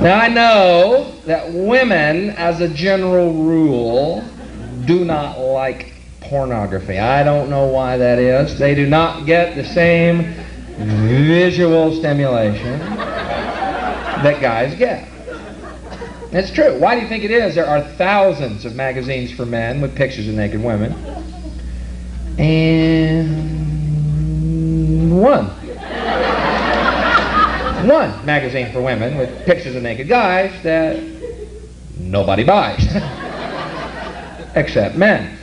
Now, I know that women, as a general rule, do not like pornography. I don't know why that is. They do not get the same visual stimulation that guys get. It's true. Why do you think it is? There are thousands of magazines for men with pictures of naked women. And one. One magazine for women with pictures of naked guys that nobody buys. Except men.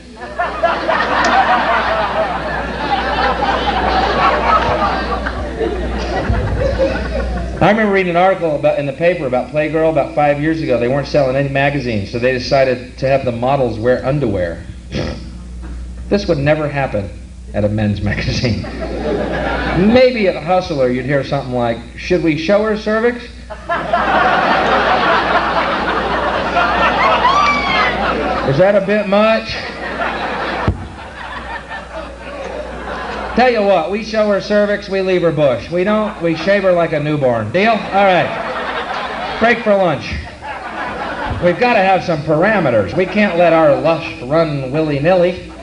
I remember reading an article about in the paper about Playgirl about five years ago. They weren't selling any magazines, so they decided to have the models wear underwear. this would never happen at a men's magazine. Maybe at Hustler you'd hear something like, "Should we show her cervix?" Is that a bit much? Tell you what, we show her cervix, we leave her bush. We don't, we shave her like a newborn. Deal? All right. Break for lunch. We've got to have some parameters. We can't let our lust run willy nilly.